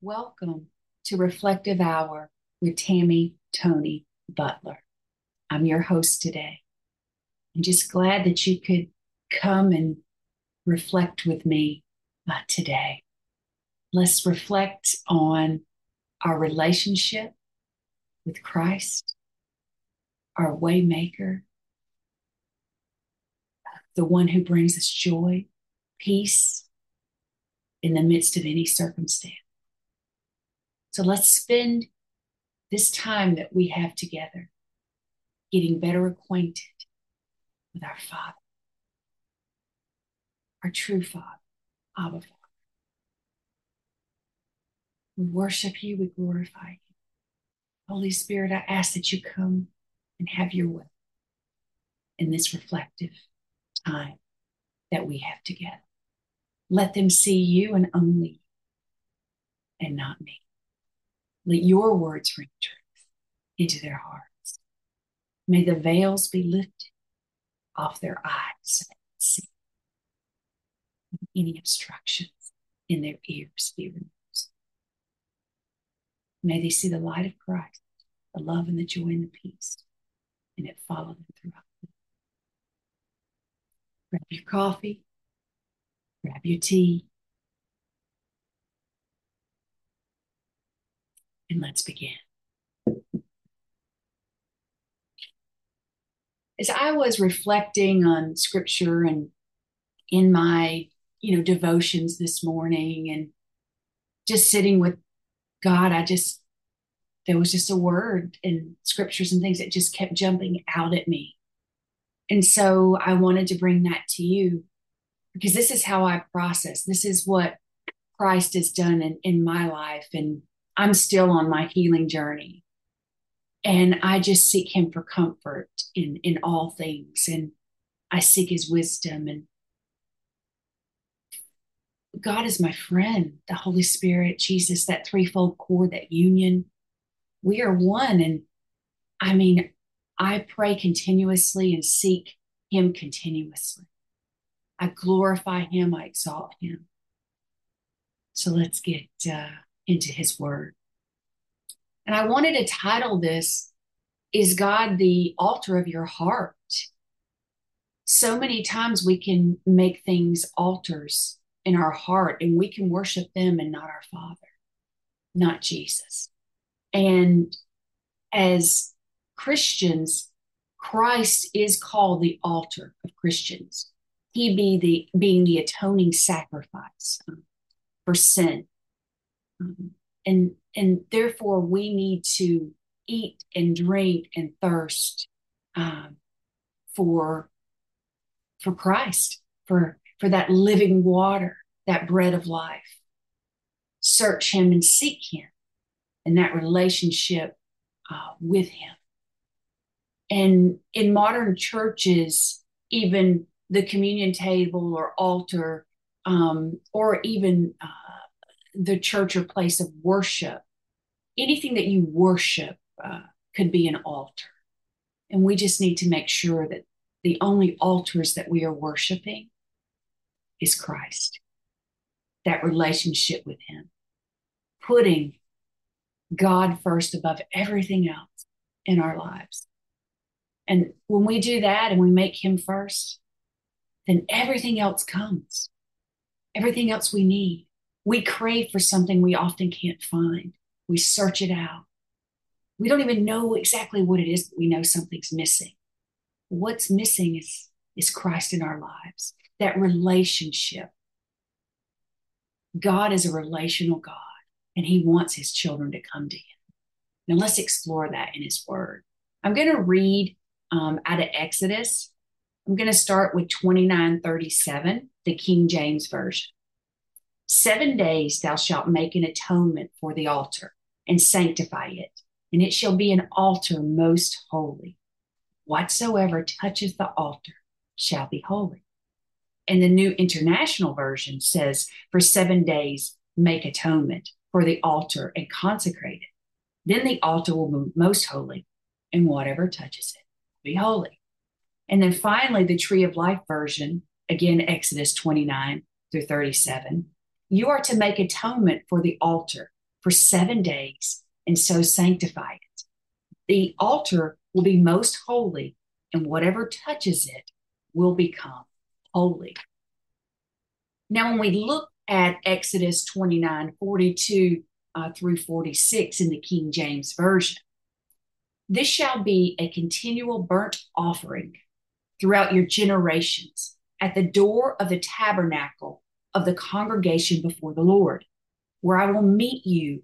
Welcome to Reflective Hour with Tammy Tony Butler. I'm your host today. I'm just glad that you could come and reflect with me uh, today. Let's reflect on our relationship with Christ, our waymaker, the one who brings us joy, peace in the midst of any circumstance. So let's spend this time that we have together getting better acquainted with our Father, our true Father, Abba Father. We worship you, we glorify you. Holy Spirit, I ask that you come and have your way in this reflective time that we have together. Let them see you and only you and not me. Let your words ring truth into their hearts. May the veils be lifted off their eyes so they can see. Any obstructions in their ears be removed. May they see the light of Christ, the love and the joy and the peace, and it follow them throughout. Grab your coffee, grab your tea, and let's begin. As I was reflecting on scripture and in my, you know, devotions this morning and just sitting with God, I just, there was just a word in scriptures and things that just kept jumping out at me. And so I wanted to bring that to you because this is how I process. This is what Christ has done in, in my life. And I'm still on my healing journey. And I just seek him for comfort in, in all things. And I seek his wisdom and God is my friend, the Holy Spirit, Jesus, that threefold cord, that union. We are one. And I mean, I pray continuously and seek Him continuously. I glorify Him, I exalt Him. So let's get uh, into His Word. And I wanted to title this Is God the altar of your heart? So many times we can make things altars in our heart and we can worship them and not our Father, not Jesus. And as Christians, Christ is called the altar of Christians. He be the being the atoning sacrifice um, for sin. Um, and and therefore we need to eat and drink and thirst um, for for Christ, for for that living water, that bread of life. Search Him and seek Him and that relationship uh, with Him. And in modern churches, even the communion table or altar, um, or even uh, the church or place of worship, anything that you worship uh, could be an altar. And we just need to make sure that the only altars that we are worshiping is Christ, that relationship with Him, putting God first above everything else in our lives. And when we do that and we make Him first, then everything else comes, everything else we need. We crave for something we often can't find. We search it out. We don't even know exactly what it is, but we know something's missing. What's missing is, is Christ in our lives that relationship. God is a relational God, and He wants His children to come to Him. Now, let's explore that in His Word. I'm going to read um, out of Exodus. I'm going to start with 2937, the King James Version. Seven days thou shalt make an atonement for the altar and sanctify it, and it shall be an altar most holy. Whatsoever toucheth the altar shall be holy. And the New International Version says, for seven days, make atonement for the altar and consecrate it. Then the altar will be most holy, and whatever touches it will be holy. And then finally, the Tree of Life version, again, Exodus 29 through 37, You are to make atonement for the altar for seven days and so sanctify it. The altar will be most holy, and whatever touches it will become holy. Now, when we look at Exodus 29 42 uh, through 46 in the King James Version, this shall be a continual burnt offering throughout your generations at the door of the tabernacle of the congregation before the Lord, where I will meet you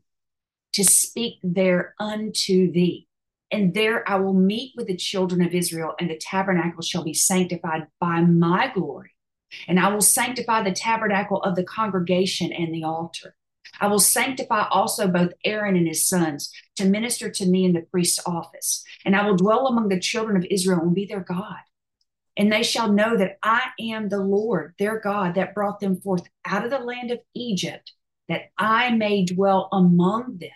to speak there unto thee. And there I will meet with the children of Israel, and the tabernacle shall be sanctified by my glory. And I will sanctify the tabernacle of the congregation and the altar. I will sanctify also both Aaron and his sons to minister to me in the priest's office. And I will dwell among the children of Israel and be their God. And they shall know that I am the Lord, their God, that brought them forth out of the land of Egypt, that I may dwell among them.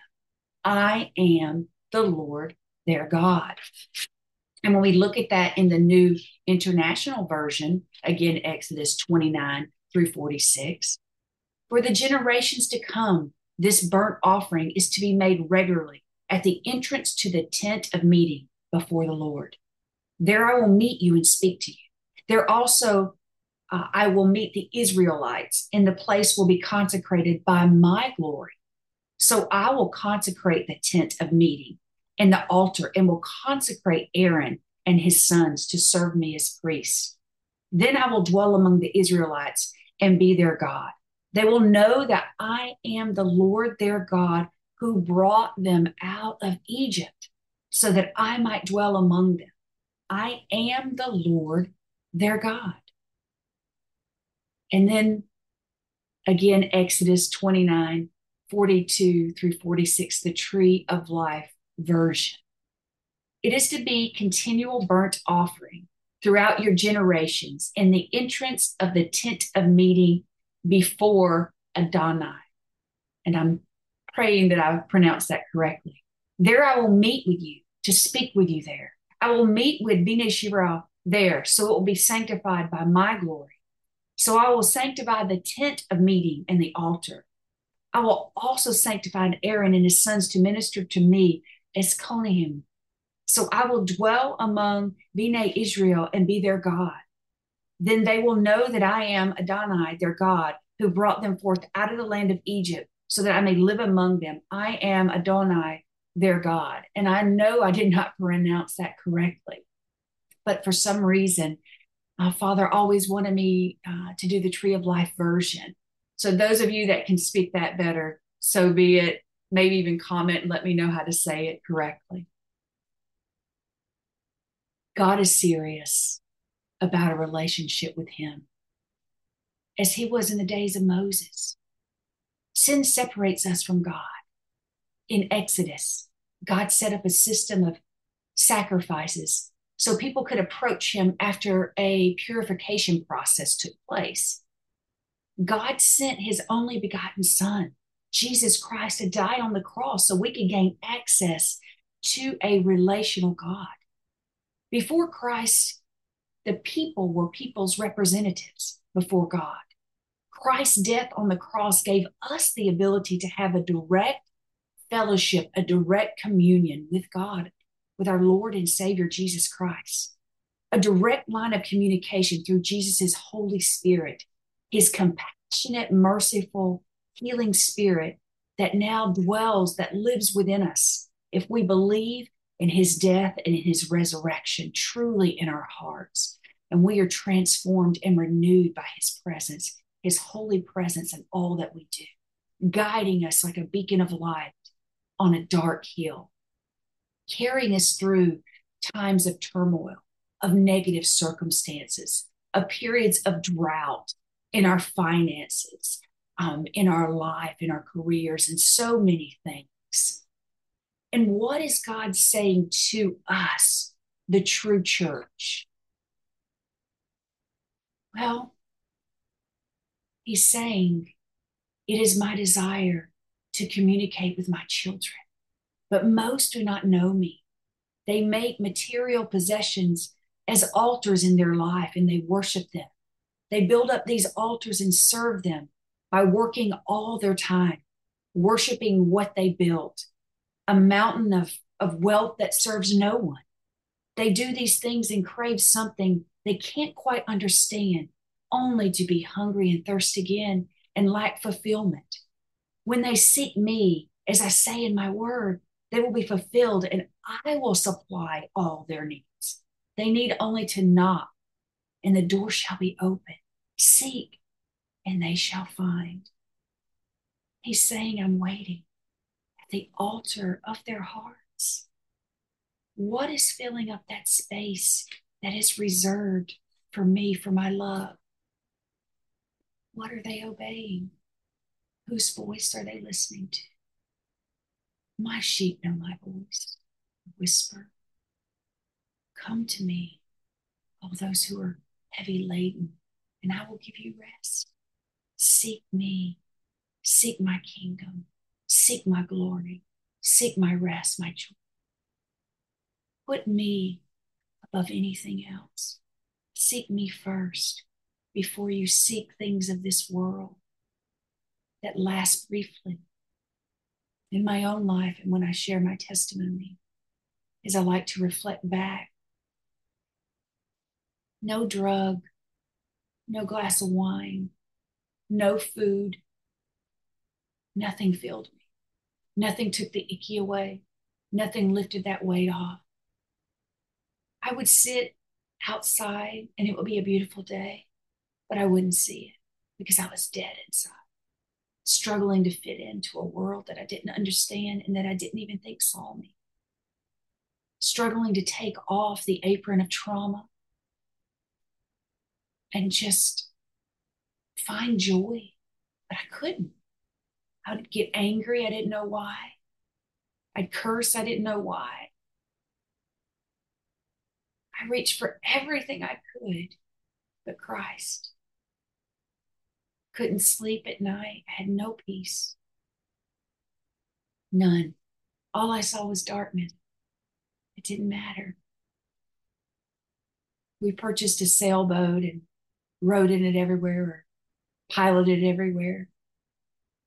I am the Lord, their God. And when we look at that in the New International Version, again, Exodus 29 through 46, for the generations to come, this burnt offering is to be made regularly at the entrance to the tent of meeting before the Lord. There I will meet you and speak to you. There also uh, I will meet the Israelites, and the place will be consecrated by my glory. So I will consecrate the tent of meeting and the altar, and will consecrate Aaron and his sons to serve me as priests. Then I will dwell among the Israelites and be their God. They will know that I am the Lord their God who brought them out of Egypt so that I might dwell among them. I am the Lord their God. And then again, Exodus 29 42 through 46, the tree of life version. It is to be continual burnt offering throughout your generations in the entrance of the tent of meeting before Adonai. And I'm praying that I've pronounced that correctly. There I will meet with you to speak with you there. I will meet with Bnei Shira there, so it will be sanctified by my glory. So I will sanctify the tent of meeting and the altar. I will also sanctify Aaron and his sons to minister to me as Kohanim. So I will dwell among Bnei Israel and be their God. Then they will know that I am Adonai, their God, who brought them forth out of the land of Egypt, so that I may live among them. I am Adonai, their God. And I know I did not pronounce that correctly. But for some reason, uh, Father always wanted me uh, to do the Tree of Life version. So, those of you that can speak that better, so be it. Maybe even comment and let me know how to say it correctly. God is serious about a relationship with Him, as He was in the days of Moses. Sin separates us from God. In Exodus, God set up a system of sacrifices so people could approach him after a purification process took place. God sent his only begotten Son, Jesus Christ, to die on the cross so we could gain access to a relational God. Before Christ, the people were people's representatives before God. Christ's death on the cross gave us the ability to have a direct fellowship, a direct communion with God, with our Lord and Savior Jesus Christ. A direct line of communication through Jesus' Holy Spirit, his compassionate, merciful, healing spirit that now dwells, that lives within us. If we believe in his death and in his resurrection truly in our hearts, and we are transformed and renewed by his presence, his holy presence in all that we do, guiding us like a beacon of light on a dark hill, carrying us through times of turmoil, of negative circumstances, of periods of drought in our finances, um, in our life, in our careers, and so many things. And what is God saying to us, the true church? Well, He's saying, It is my desire to communicate with my children. But most do not know me. They make material possessions as altars in their life and they worship them. They build up these altars and serve them by working all their time, worshiping what they built, a mountain of, of wealth that serves no one. They do these things and crave something they can't quite understand, only to be hungry and thirst again and lack fulfillment. When they seek me, as I say in my word, they will be fulfilled and I will supply all their needs. They need only to knock, and the door shall be open. Seek, and they shall find. He's saying, I'm waiting at the altar of their hearts. What is filling up that space that is reserved for me, for my love? What are they obeying? Whose voice are they listening to? My sheep know my voice. Whisper, Come to me, all those who are heavy laden, and I will give you rest. Seek me, seek my kingdom, seek my glory, seek my rest, my joy. Put me above anything else. Seek me first before you seek things of this world that last briefly. In my own life, and when I share my testimony, is I like to reflect back. No drug, no glass of wine, no food. Nothing filled me. Nothing took the icky away. Nothing lifted that weight off. I would sit outside and it would be a beautiful day, but I wouldn't see it because I was dead inside, struggling to fit into a world that I didn't understand and that I didn't even think saw me. Struggling to take off the apron of trauma and just find joy, but I couldn't. I would get angry, I didn't know why. I'd curse, I didn't know why. I reached for everything I could but Christ. Couldn't sleep at night. I had no peace. None. All I saw was darkness. It didn't matter. We purchased a sailboat and rode in it everywhere or piloted it everywhere.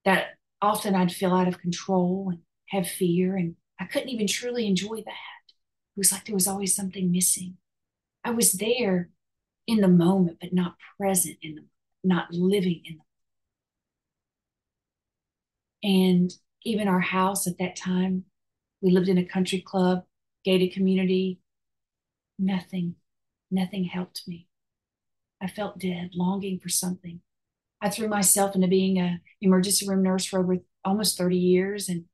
That often I'd feel out of control and have fear, and I couldn't even truly enjoy that. It was like there was always something missing. I was there in the moment, but not present in the not living in the And even our house at that time, we lived in a country club, gated community. Nothing, nothing helped me. I felt dead, longing for something. I threw myself into being an emergency room nurse for over almost 30 years and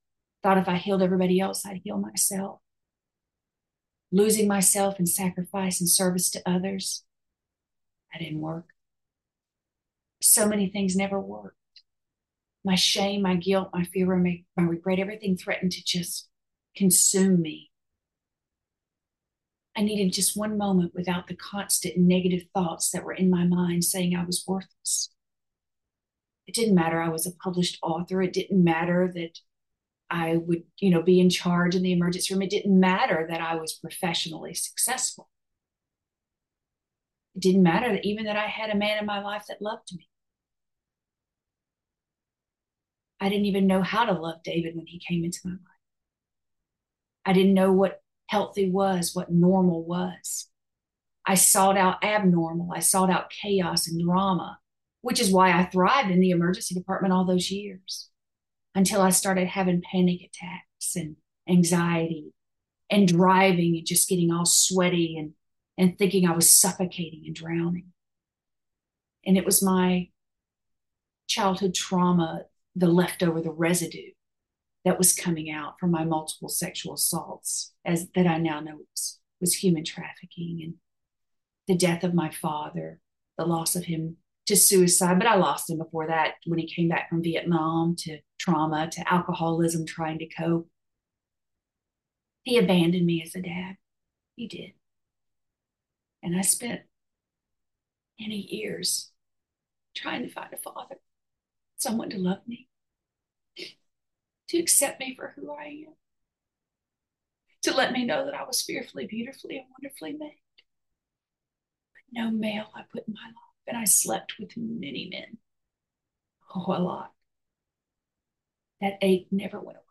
thought if I healed everybody else, I'd heal myself losing myself in sacrifice and service to others. I didn't work. So many things never worked. My shame, my guilt, my fear, my, regret, everything threatened to just consume me. I needed just one moment without the constant negative thoughts that were in my mind saying I was worthless. It didn't matter I was a published author. It didn't matter that I would, you know, be in charge in the emergency room. It didn't matter that I was professionally successful. It didn't matter that even that I had a man in my life that loved me. I didn't even know how to love David when he came into my life. I didn't know what healthy was, what normal was. I sought out abnormal. I sought out chaos and drama, which is why I thrived in the emergency department all those years until I started having panic attacks and anxiety and driving and just getting all sweaty and, and thinking I was suffocating and drowning. And it was my childhood trauma, the leftover, the residue that was coming out from my multiple sexual assaults, as that I now know was, was human trafficking and the death of my father, the loss of him to suicide, but I lost him before that when he came back from Vietnam to trauma, to alcoholism, trying to cope. He abandoned me as a dad. He did. And I spent many years trying to find a father, someone to love me, to accept me for who I am, to let me know that I was fearfully, beautifully, and wonderfully made. But no male I put in my life and I slept with many men. Oh, a lot. That ache never went away.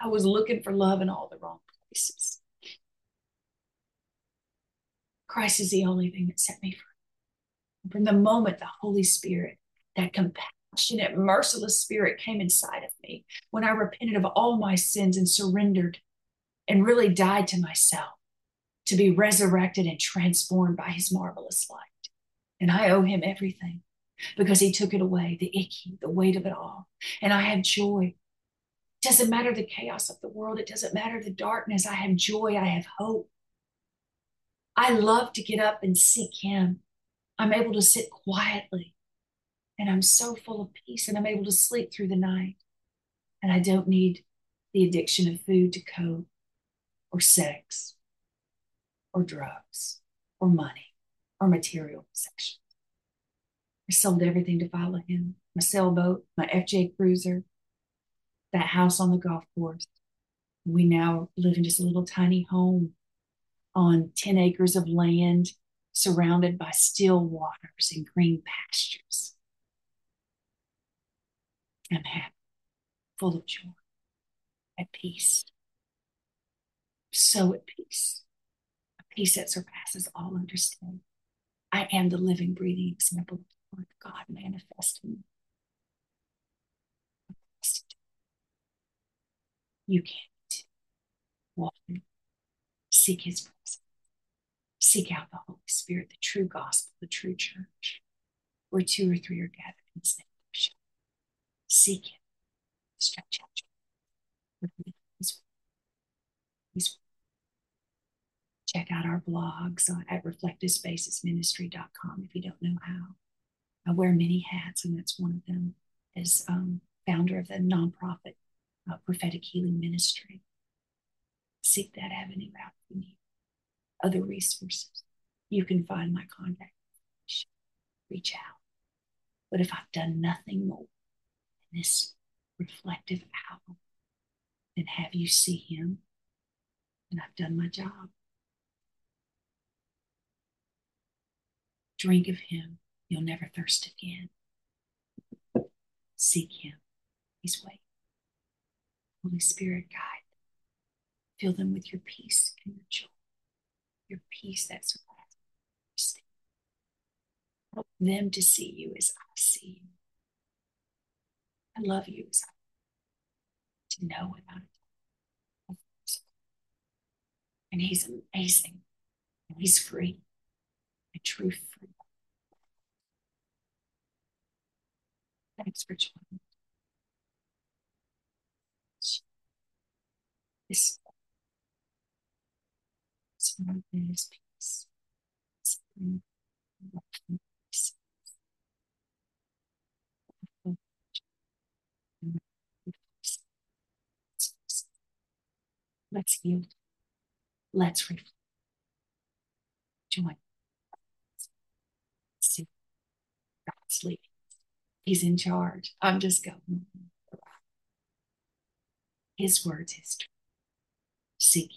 I was looking for love in all the wrong places. Christ is the only thing that set me free. From the moment the Holy Spirit, that compassionate, merciless spirit came inside of me, when I repented of all my sins and surrendered and really died to myself to be resurrected and transformed by his marvelous light. And I owe him everything because he took it away, the icky, the weight of it all. And I have joy. It doesn't matter the chaos of the world, it doesn't matter the darkness. I have joy, I have hope. I love to get up and seek him. I'm able to sit quietly and I'm so full of peace and I'm able to sleep through the night. And I don't need the addiction of food to cope or sex or drugs or money or material possessions. I sold everything to follow him my sailboat, my FJ cruiser, that house on the golf course. We now live in just a little tiny home on 10 acres of land surrounded by still waters and green pastures. I'm happy, full of joy, at peace. So at peace, a peace that surpasses all understanding. I am the living, breathing example of God manifesting. You can't walk in, seek his presence, seek out the Holy Spirit, the true gospel, the true church, where two or three are gathered in his name. Seek him, stretch out your He's, he's check out our blogs at reflectivespacesministry.com if you don't know how. I wear many hats, and that's one of them as um, founder of the nonprofit uh, prophetic healing ministry. Seek that avenue out if you need other resources. You can find my contact. Reach out. But if I've done nothing more this reflective hour, and have you see him, and I've done my job. Drink of him, you'll never thirst again. Seek him, he's waiting. Holy Spirit, guide. Fill them with your peace and your joy, your peace that surpasses. Help them to see you as I see you. I love you to know without doubt. And he's amazing. And he's free. A true freedom. Thanks for joining. This is peace. Let's yield. Let's reflect. Join. See, God's leading. He's in charge. I'm just going. His words, His truth. Seek